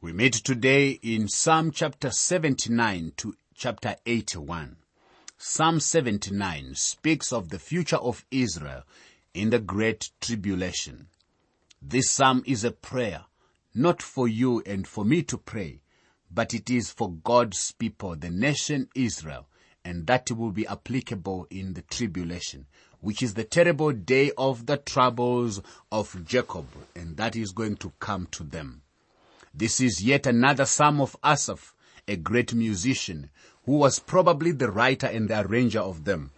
We meet today in Psalm chapter 79 to chapter 81. Psalm 79 speaks of the future of Israel in the great tribulation. This psalm is a prayer, not for you and for me to pray, but it is for God's people, the nation Israel, and that will be applicable in the tribulation, which is the terrible day of the troubles of Jacob, and that is going to come to them. This is yet another psalm of Asaph, a great musician, who was probably the writer and the arranger of them.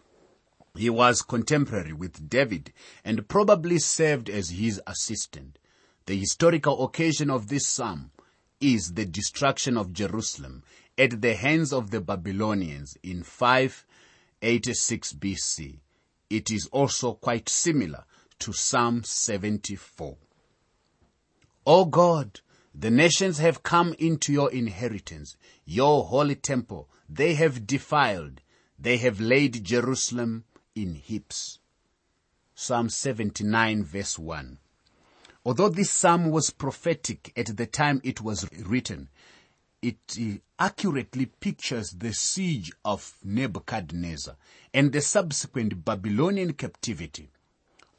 He was contemporary with David and probably served as his assistant. The historical occasion of this psalm is the destruction of Jerusalem at the hands of the Babylonians in 586 BC. It is also quite similar to Psalm 74. O God, the nations have come into your inheritance, your holy temple. They have defiled. They have laid Jerusalem in heaps. Psalm 79 verse 1. Although this psalm was prophetic at the time it was written, it uh, accurately pictures the siege of Nebuchadnezzar and the subsequent Babylonian captivity.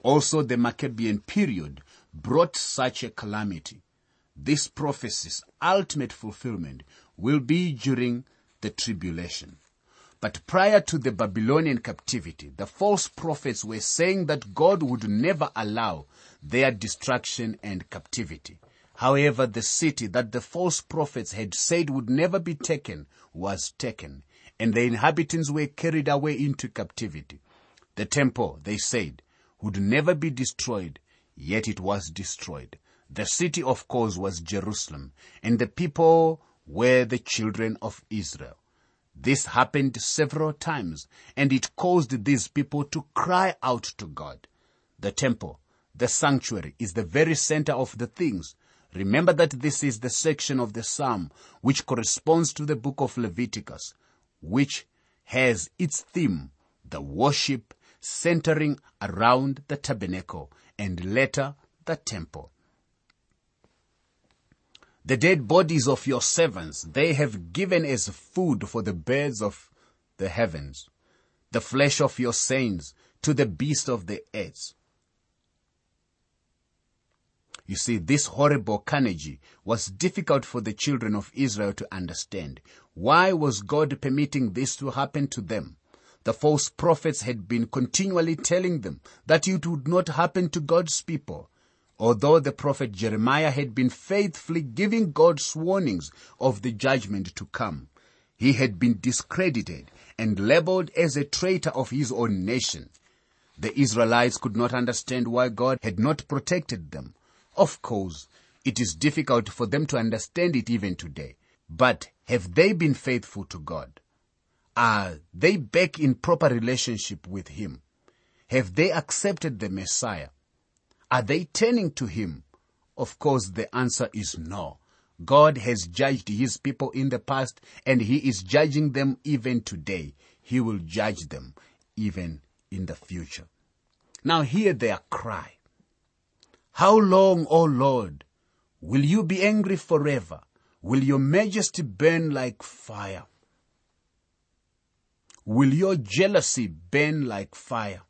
Also the Maccabean period brought such a calamity. This prophecy's ultimate fulfillment will be during the tribulation. But prior to the Babylonian captivity, the false prophets were saying that God would never allow their destruction and captivity. However, the city that the false prophets had said would never be taken was taken, and the inhabitants were carried away into captivity. The temple, they said, would never be destroyed, yet it was destroyed. The city, of course, was Jerusalem, and the people were the children of Israel. This happened several times and it caused these people to cry out to God. The temple, the sanctuary is the very center of the things. Remember that this is the section of the psalm which corresponds to the book of Leviticus, which has its theme, the worship centering around the tabernacle and later the temple. The dead bodies of your servants they have given as food for the birds of the heavens, the flesh of your saints to the beasts of the earth. You see, this horrible carnage was difficult for the children of Israel to understand. Why was God permitting this to happen to them? The false prophets had been continually telling them that it would not happen to God's people. Although the prophet Jeremiah had been faithfully giving God's warnings of the judgment to come, he had been discredited and labeled as a traitor of his own nation. The Israelites could not understand why God had not protected them. Of course, it is difficult for them to understand it even today. But have they been faithful to God? Are they back in proper relationship with Him? Have they accepted the Messiah? Are they turning to Him? Of course, the answer is no. God has judged His people in the past and He is judging them even today. He will judge them even in the future. Now hear their cry. How long, O Lord, will you be angry forever? Will your majesty burn like fire? Will your jealousy burn like fire?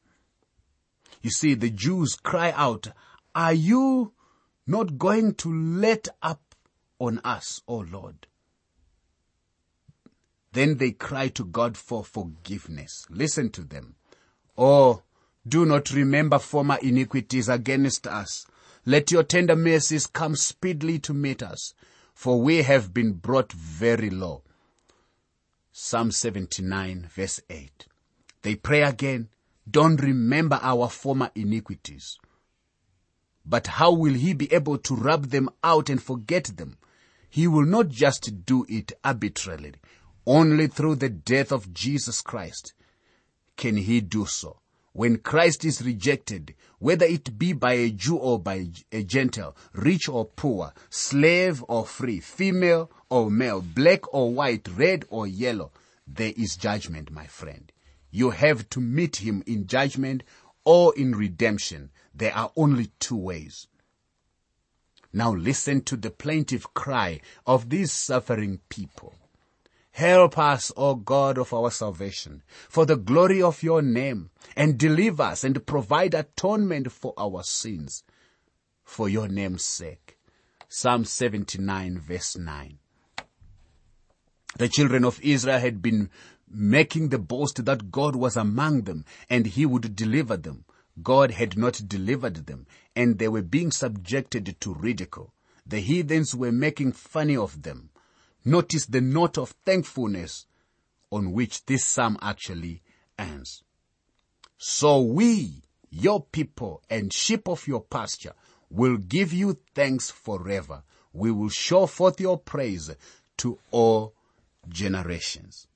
You see, the Jews cry out, are you not going to let up on us, O Lord? Then they cry to God for forgiveness. Listen to them. Oh, do not remember former iniquities against us. Let your tender mercies come speedily to meet us, for we have been brought very low. Psalm 79 verse 8. They pray again, don't remember our former iniquities. But how will he be able to rub them out and forget them? He will not just do it arbitrarily. Only through the death of Jesus Christ can he do so. When Christ is rejected, whether it be by a Jew or by a Gentile, rich or poor, slave or free, female or male, black or white, red or yellow, there is judgment, my friend. You have to meet him in judgment or in redemption. There are only two ways. Now listen to the plaintive cry of these suffering people. Help us, O God of our salvation, for the glory of your name, and deliver us and provide atonement for our sins, for your name's sake. Psalm 79 verse 9. The children of Israel had been making the boast that God was among them and he would deliver them. God had not delivered them and they were being subjected to ridicule. The heathens were making funny of them. Notice the note of thankfulness on which this psalm actually ends. So we, your people and sheep of your pasture, will give you thanks forever. We will show forth your praise to all generations.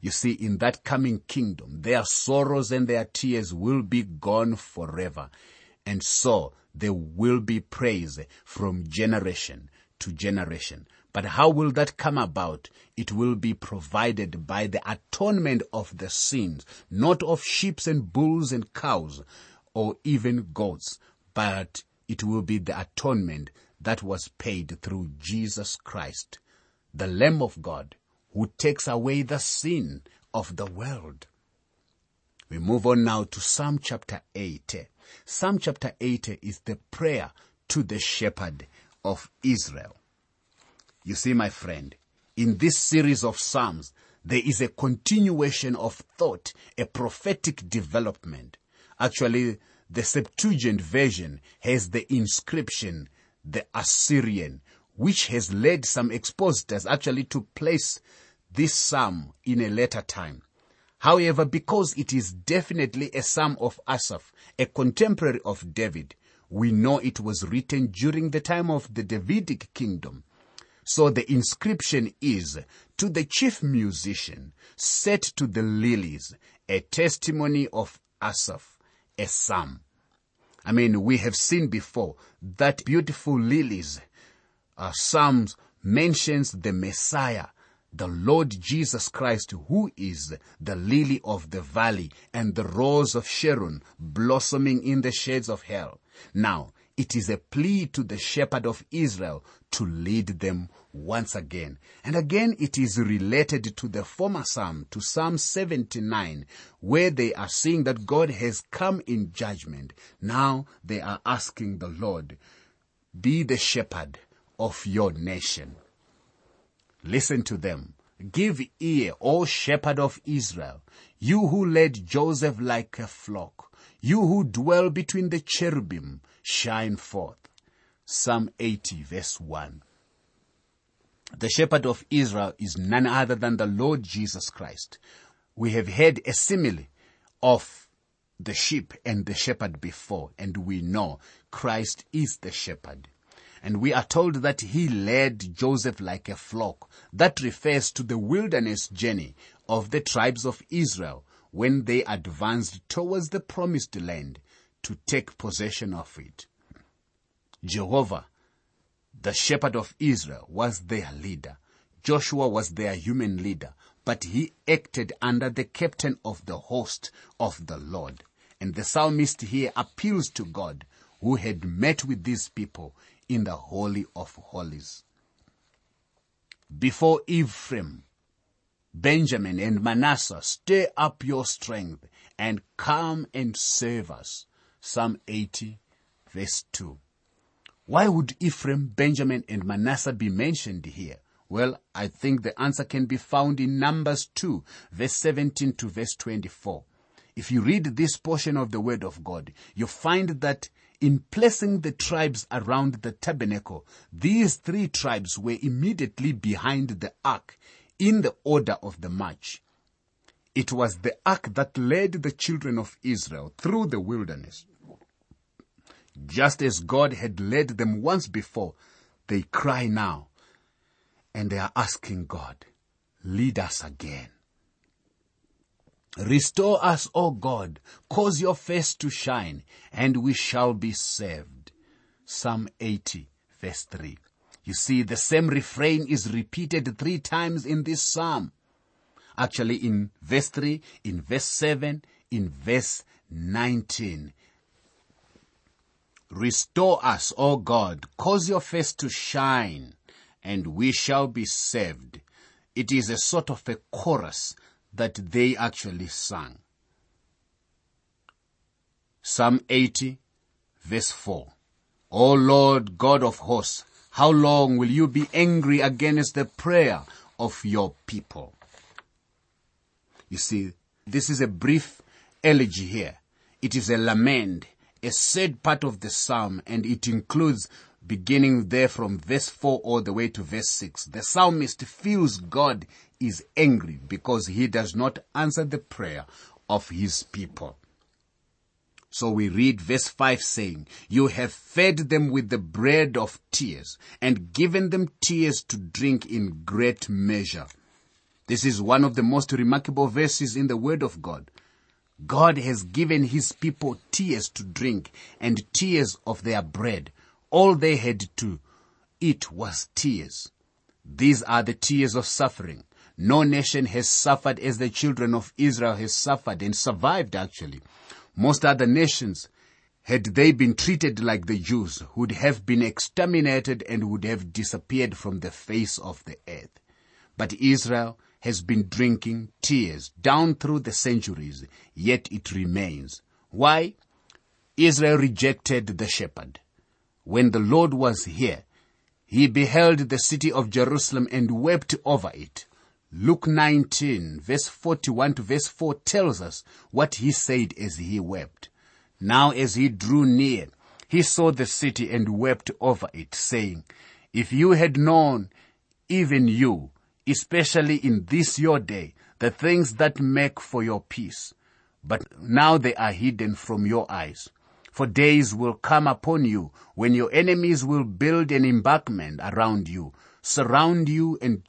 You see, in that coming kingdom, their sorrows and their tears will be gone forever. And so there will be praise from generation to generation. But how will that come about? It will be provided by the atonement of the sins, not of sheep and bulls and cows or even goats, but it will be the atonement that was paid through Jesus Christ, the Lamb of God, who takes away the sin of the world. We move on now to Psalm chapter 8. Psalm chapter 8 is the prayer to the shepherd of Israel. You see, my friend, in this series of Psalms, there is a continuation of thought, a prophetic development. Actually, the Septuagint version has the inscription, the Assyrian, which has led some expositors actually to place this psalm in a later time. However, because it is definitely a psalm of Asaph, a contemporary of David, we know it was written during the time of the Davidic kingdom. So the inscription is, to the chief musician, set to the lilies, a testimony of Asaph, a psalm. I mean, we have seen before that beautiful lilies, uh, Psalms mentions the Messiah, the Lord Jesus Christ, who is the lily of the valley and the rose of Sharon blossoming in the shades of hell. Now, it is a plea to the shepherd of Israel to lead them once again. And again, it is related to the former Psalm, to Psalm 79, where they are seeing that God has come in judgment. Now they are asking the Lord, be the shepherd of your nation. Listen to them. Give ear, O shepherd of Israel, you who led Joseph like a flock, you who dwell between the cherubim, shine forth. Psalm 80 verse 1. The shepherd of Israel is none other than the Lord Jesus Christ. We have heard a simile of the sheep and the shepherd before, and we know Christ is the shepherd. And we are told that he led Joseph like a flock. That refers to the wilderness journey of the tribes of Israel when they advanced towards the promised land to take possession of it. Jehovah, the shepherd of Israel, was their leader. Joshua was their human leader, but he acted under the captain of the host of the Lord. And the psalmist here appeals to God who had met with these people in the Holy of Holies. Before Ephraim, Benjamin and Manasseh, stir up your strength and come and save us. Psalm 80 verse 2. Why would Ephraim, Benjamin and Manasseh be mentioned here? Well, I think the answer can be found in Numbers 2 verse 17 to verse 24. If you read this portion of the Word of God, you find that in placing the tribes around the tabernacle, these three tribes were immediately behind the ark in the order of the march. It was the ark that led the children of Israel through the wilderness. Just as God had led them once before, they cry now and they are asking God, lead us again. Restore us, O God, cause your face to shine, and we shall be saved. Psalm 80, verse 3. You see, the same refrain is repeated three times in this psalm. Actually, in verse 3, in verse 7, in verse 19. Restore us, O God, cause your face to shine, and we shall be saved. It is a sort of a chorus that they actually sang. Psalm 80 verse 4. O Lord God of hosts, how long will you be angry against the prayer of your people? You see, this is a brief elegy here. It is a lament, a sad part of the psalm, and it includes beginning there from verse 4 all the way to verse 6. The psalmist feels God is angry because he does not answer the prayer of his people. So we read verse 5 saying, You have fed them with the bread of tears and given them tears to drink in great measure. This is one of the most remarkable verses in the Word of God. God has given His people tears to drink and tears of their bread. All they had to eat was tears. These are the tears of suffering. No nation has suffered as the children of Israel has suffered and survived actually. Most other nations, had they been treated like the Jews, would have been exterminated and would have disappeared from the face of the earth. But Israel has been drinking tears down through the centuries, yet it remains. Why? Israel rejected the shepherd. When the Lord was here, he beheld the city of Jerusalem and wept over it. Luke 19 verse 41 to verse 4 tells us what he said as he wept. Now as he drew near, he saw the city and wept over it, saying, If you had known, even you, especially in this your day, the things that make for your peace, but now they are hidden from your eyes. For days will come upon you when your enemies will build an embankment around you, surround you and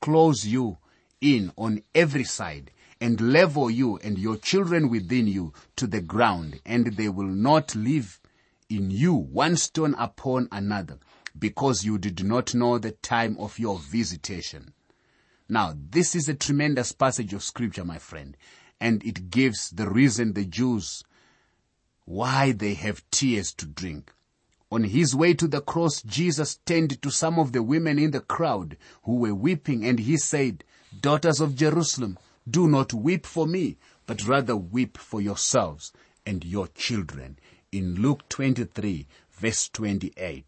close you in on every side and level you and your children within you to the ground, and they will not leave in you one stone upon another, because you did not know the time of your visitation. Now, this is a tremendous passage of scripture, my friend, and it gives the reason the Jews why they have tears to drink. On his way to the cross, Jesus turned to some of the women in the crowd who were weeping and he said, Daughters of Jerusalem, do not weep for me, but rather weep for yourselves and your children. In Luke 23 verse 28.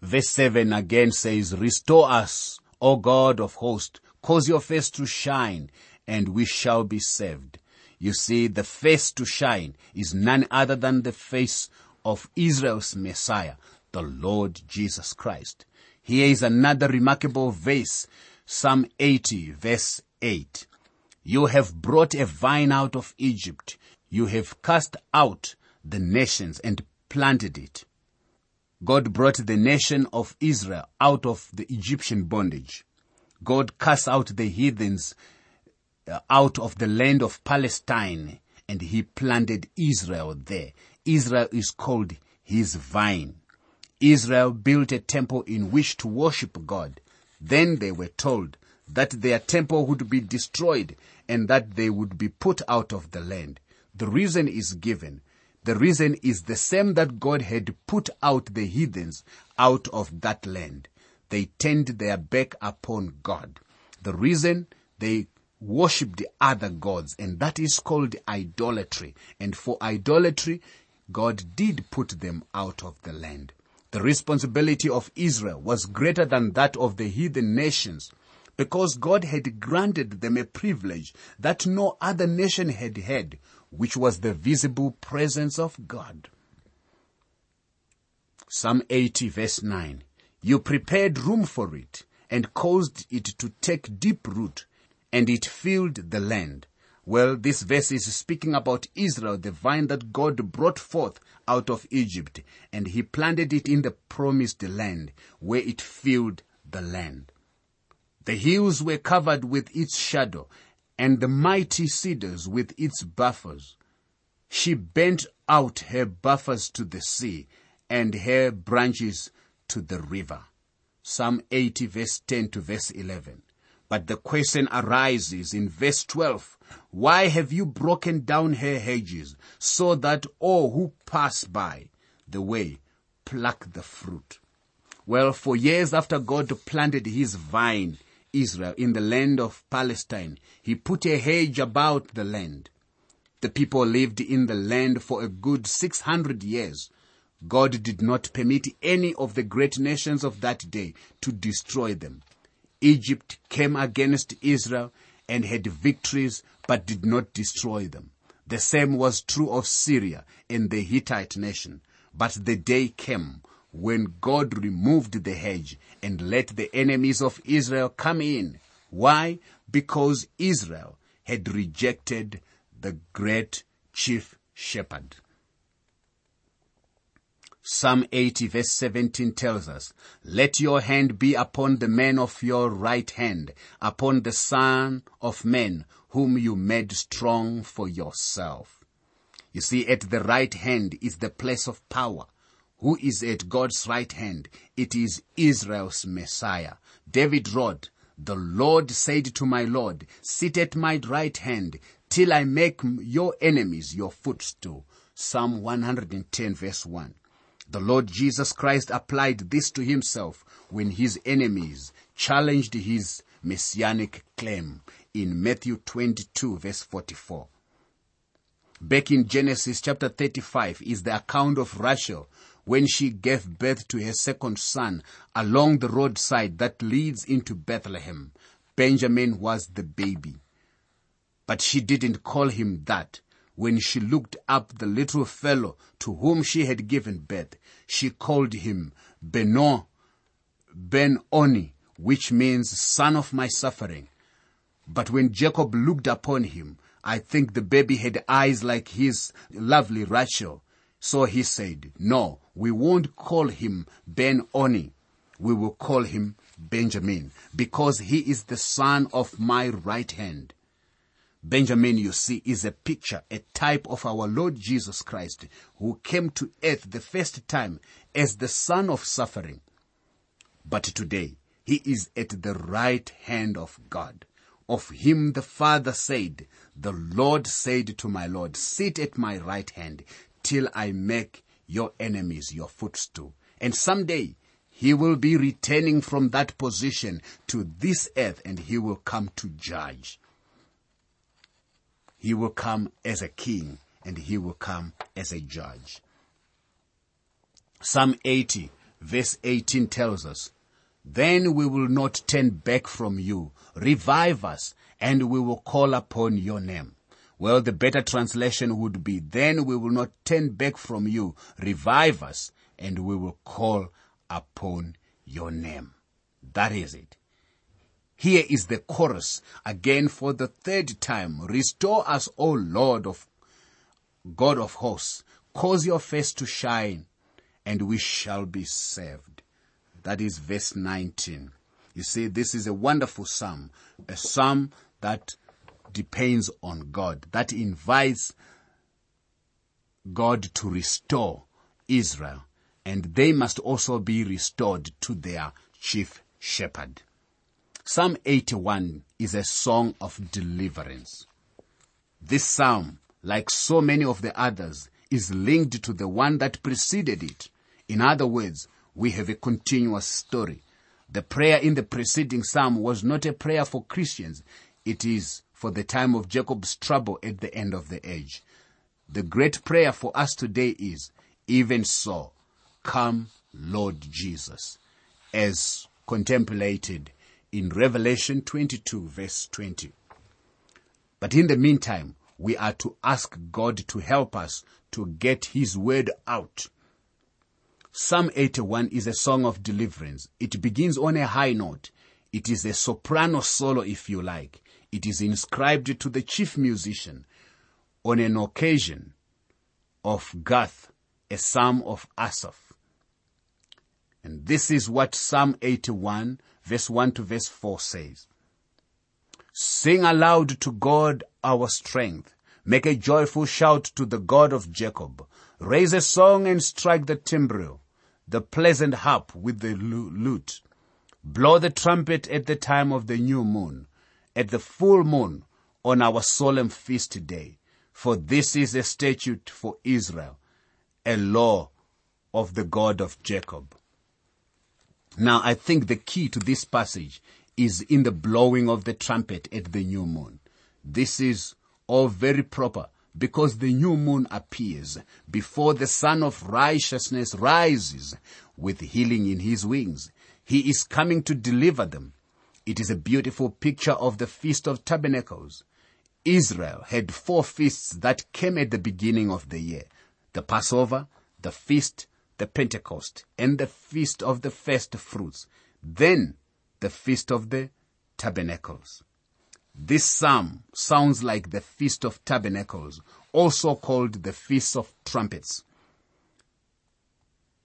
Verse 7 again says, Restore us, O God of hosts, cause your face to shine, and we shall be saved. You see, the face to shine is none other than the face of Israel's Messiah, the Lord Jesus Christ. Here is another remarkable verse Psalm 80 verse 8. You have brought a vine out of Egypt. You have cast out the nations and planted it. God brought the nation of Israel out of the Egyptian bondage. God cast out the heathens Uh, out of the land of Palestine and he planted Israel there. Israel is called his vine. Israel built a temple in which to worship God. Then they were told that their temple would be destroyed and that they would be put out of the land. The reason is given. The reason is the same that God had put out the heathens out of that land. They turned their back upon God. The reason they worshipped other gods and that is called idolatry. And for idolatry, God did put them out of the land. The responsibility of Israel was greater than that of the heathen nations because God had granted them a privilege that no other nation had had, which was the visible presence of God. Psalm 80 verse 9. You prepared room for it and caused it to take deep root and it filled the land. Well, this verse is speaking about Israel, the vine that God brought forth out of Egypt, and he planted it in the promised land where it filled the land. The hills were covered with its shadow, and the mighty cedars with its buffers. She bent out her buffers to the sea, and her branches to the river. Psalm 80 verse 10 to verse 11. But the question arises in verse 12. Why have you broken down her hedges so that all who pass by the way pluck the fruit. Well, for years after God planted his vine, Israel, in the land of Palestine, he put a hedge about the land. The people lived in the land for a good 600 years. God did not permit any of the great nations of that day to destroy them. Egypt came against Israel and had victories but did not destroy them. The same was true of Syria and the Hittite nation. But the day came when God removed the hedge and let the enemies of Israel come in. Why? Because Israel had rejected the great chief shepherd. Psalm 80 verse 17 tells us, Let your hand be upon the man of your right hand, upon the son of man, whom you made strong for yourself. You see, at the right hand is the place of power. Who is at God's right hand? It is Israel's Messiah. David wrote, The Lord said to my Lord, Sit at my right hand till I make your enemies your footstool. Psalm 110 verse 1. The Lord Jesus Christ applied this to himself when his enemies challenged his messianic claim in Matthew 22 verse 44. Back in Genesis chapter 35 is the account of Rachel when she gave birth to her second son along the roadside that leads into Bethlehem. Benjamin was the baby. But she didn't call him that. When she looked up the little fellow to whom she had given birth, she called him Beno, Ben Oni, which means son of my suffering. But when Jacob looked upon him, I think the baby had eyes like his lovely Rachel. So he said, no, we won't call him Ben Oni. We will call him Benjamin because he is the son of my right hand. Benjamin, you see, is a picture, a type of our Lord Jesus Christ, who came to earth the first time as the son of suffering. But today, he is at the right hand of God. Of him the Father said, the Lord said to my Lord, sit at my right hand till I make your enemies your footstool. And someday, he will be returning from that position to this earth and he will come to judge. He will come as a king and he will come as a judge. Psalm 80 verse 18 tells us, Then we will not turn back from you. Revive us and we will call upon your name. Well, the better translation would be, then we will not turn back from you. Revive us and we will call upon your name. That is it. Here is the chorus again for the third time. Restore us, O Lord of God of hosts. Cause your face to shine and we shall be saved. That is verse 19. You see, this is a wonderful psalm, a psalm that depends on God, that invites God to restore Israel, and they must also be restored to their chief shepherd. Psalm 81 is a song of deliverance. This psalm, like so many of the others, is linked to the one that preceded it. In other words, we have a continuous story. The prayer in the preceding psalm was not a prayer for Christians. It is for the time of Jacob's trouble at the end of the age. The great prayer for us today is, even so, come Lord Jesus, as contemplated in Revelation 22 verse 20. But in the meantime, we are to ask God to help us to get His word out. Psalm 81 is a song of deliverance. It begins on a high note. It is a soprano solo, if you like. It is inscribed to the chief musician on an occasion of Gath, a psalm of Asaph. And this is what Psalm 81 verse 1 to verse 4 says, Sing aloud to God our strength. Make a joyful shout to the God of Jacob. Raise a song and strike the timbrel, the pleasant harp with the lute. Blow the trumpet at the time of the new moon, at the full moon on our solemn feast day. For this is a statute for Israel, a law of the God of Jacob. Now I think the key to this passage is in the blowing of the trumpet at the new moon. This is all very proper because the new moon appears before the sun of righteousness rises with healing in his wings. He is coming to deliver them. It is a beautiful picture of the Feast of Tabernacles. Israel had four feasts that came at the beginning of the year. The Passover, the feast, the Pentecost, and the feast of the first fruits. Then the feast of the tabernacles. This psalm sounds like the Feast of Tabernacles, also called the Feast of Trumpets.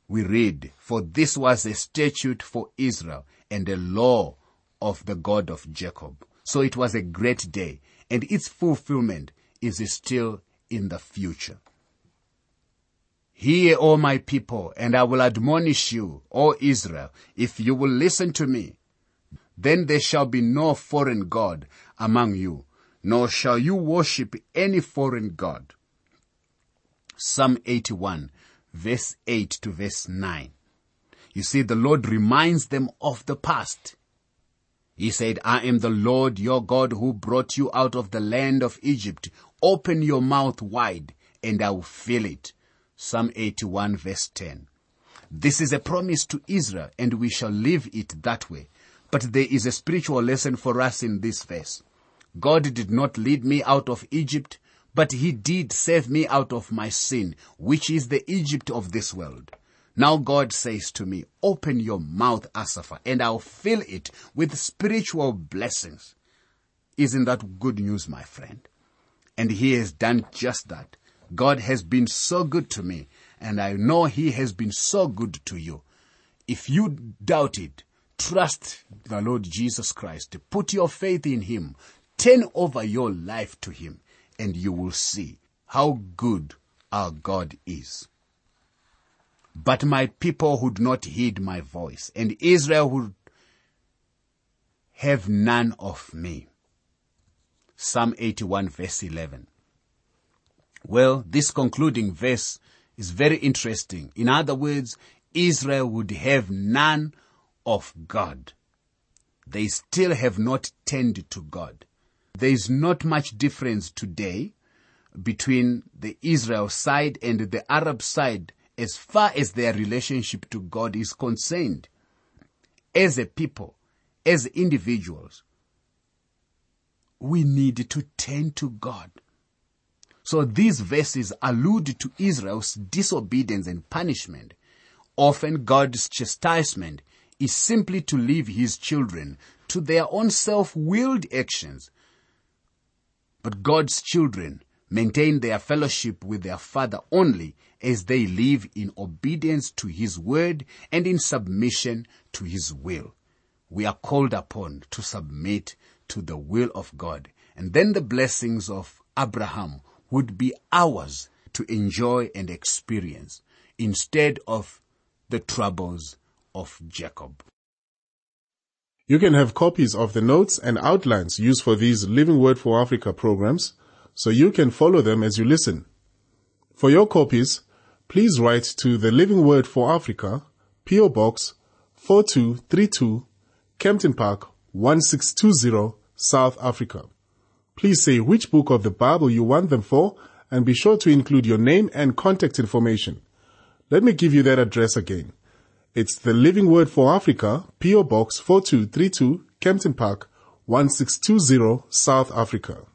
We read, For this was a statute for Israel and a law of the God of Jacob. So it was a great day, and its fulfillment is still in the future. Hear, O my people, and I will admonish you, O Israel, if you will listen to me. Then there shall be no foreign God among you, nor shall you worship any foreign God. Psalm 81, verse 8 to verse 9. You see, the Lord reminds them of the past. He said, I am the Lord your God who brought you out of the land of Egypt. Open your mouth wide and I will fill it. Psalm 81 verse 10. This is a promise to Israel and we shall live it that way. But there is a spiritual lesson for us in this verse. God did not lead me out of Egypt, but he did save me out of my sin, which is the Egypt of this world. Now God says to me, open your mouth, Asaph, and I'll fill it with spiritual blessings. Isn't that good news, my friend? And he has done just that. God has been so good to me, and I know he has been so good to you. If you doubt it, Trust the Lord Jesus Christ. Put your faith in Him. Turn over your life to Him and you will see how good our God is. But my people would not heed my voice and Israel would have none of me. Psalm 81 verse 11. Well, this concluding verse is very interesting. In other words, Israel would have none of God. They still have not turned to God. There is not much difference today between the Israel side and the Arab side as far as their relationship to God is concerned. As a people, as individuals, we need to turn to God. So these verses allude to Israel's disobedience and punishment. Often God's chastisement is simply to leave his children to their own self-willed actions. But God's children maintain their fellowship with their Father only as they live in obedience to His word and in submission to His will. We are called upon to submit to the will of God and then the blessings of Abraham would be ours to enjoy and experience instead of the troubles of Jacob. You can have copies of the notes and outlines used for these Living Word for Africa programs so you can follow them as you listen. For your copies, please write to the Living Word for Africa, PO Box 4232, Kempton Park 1620, South Africa. Please say which book of the Bible you want them for and be sure to include your name and contact information. Let me give you that address again. It's the Living Word for Africa, PO Box 4232, Kempton Park, 1620, South Africa.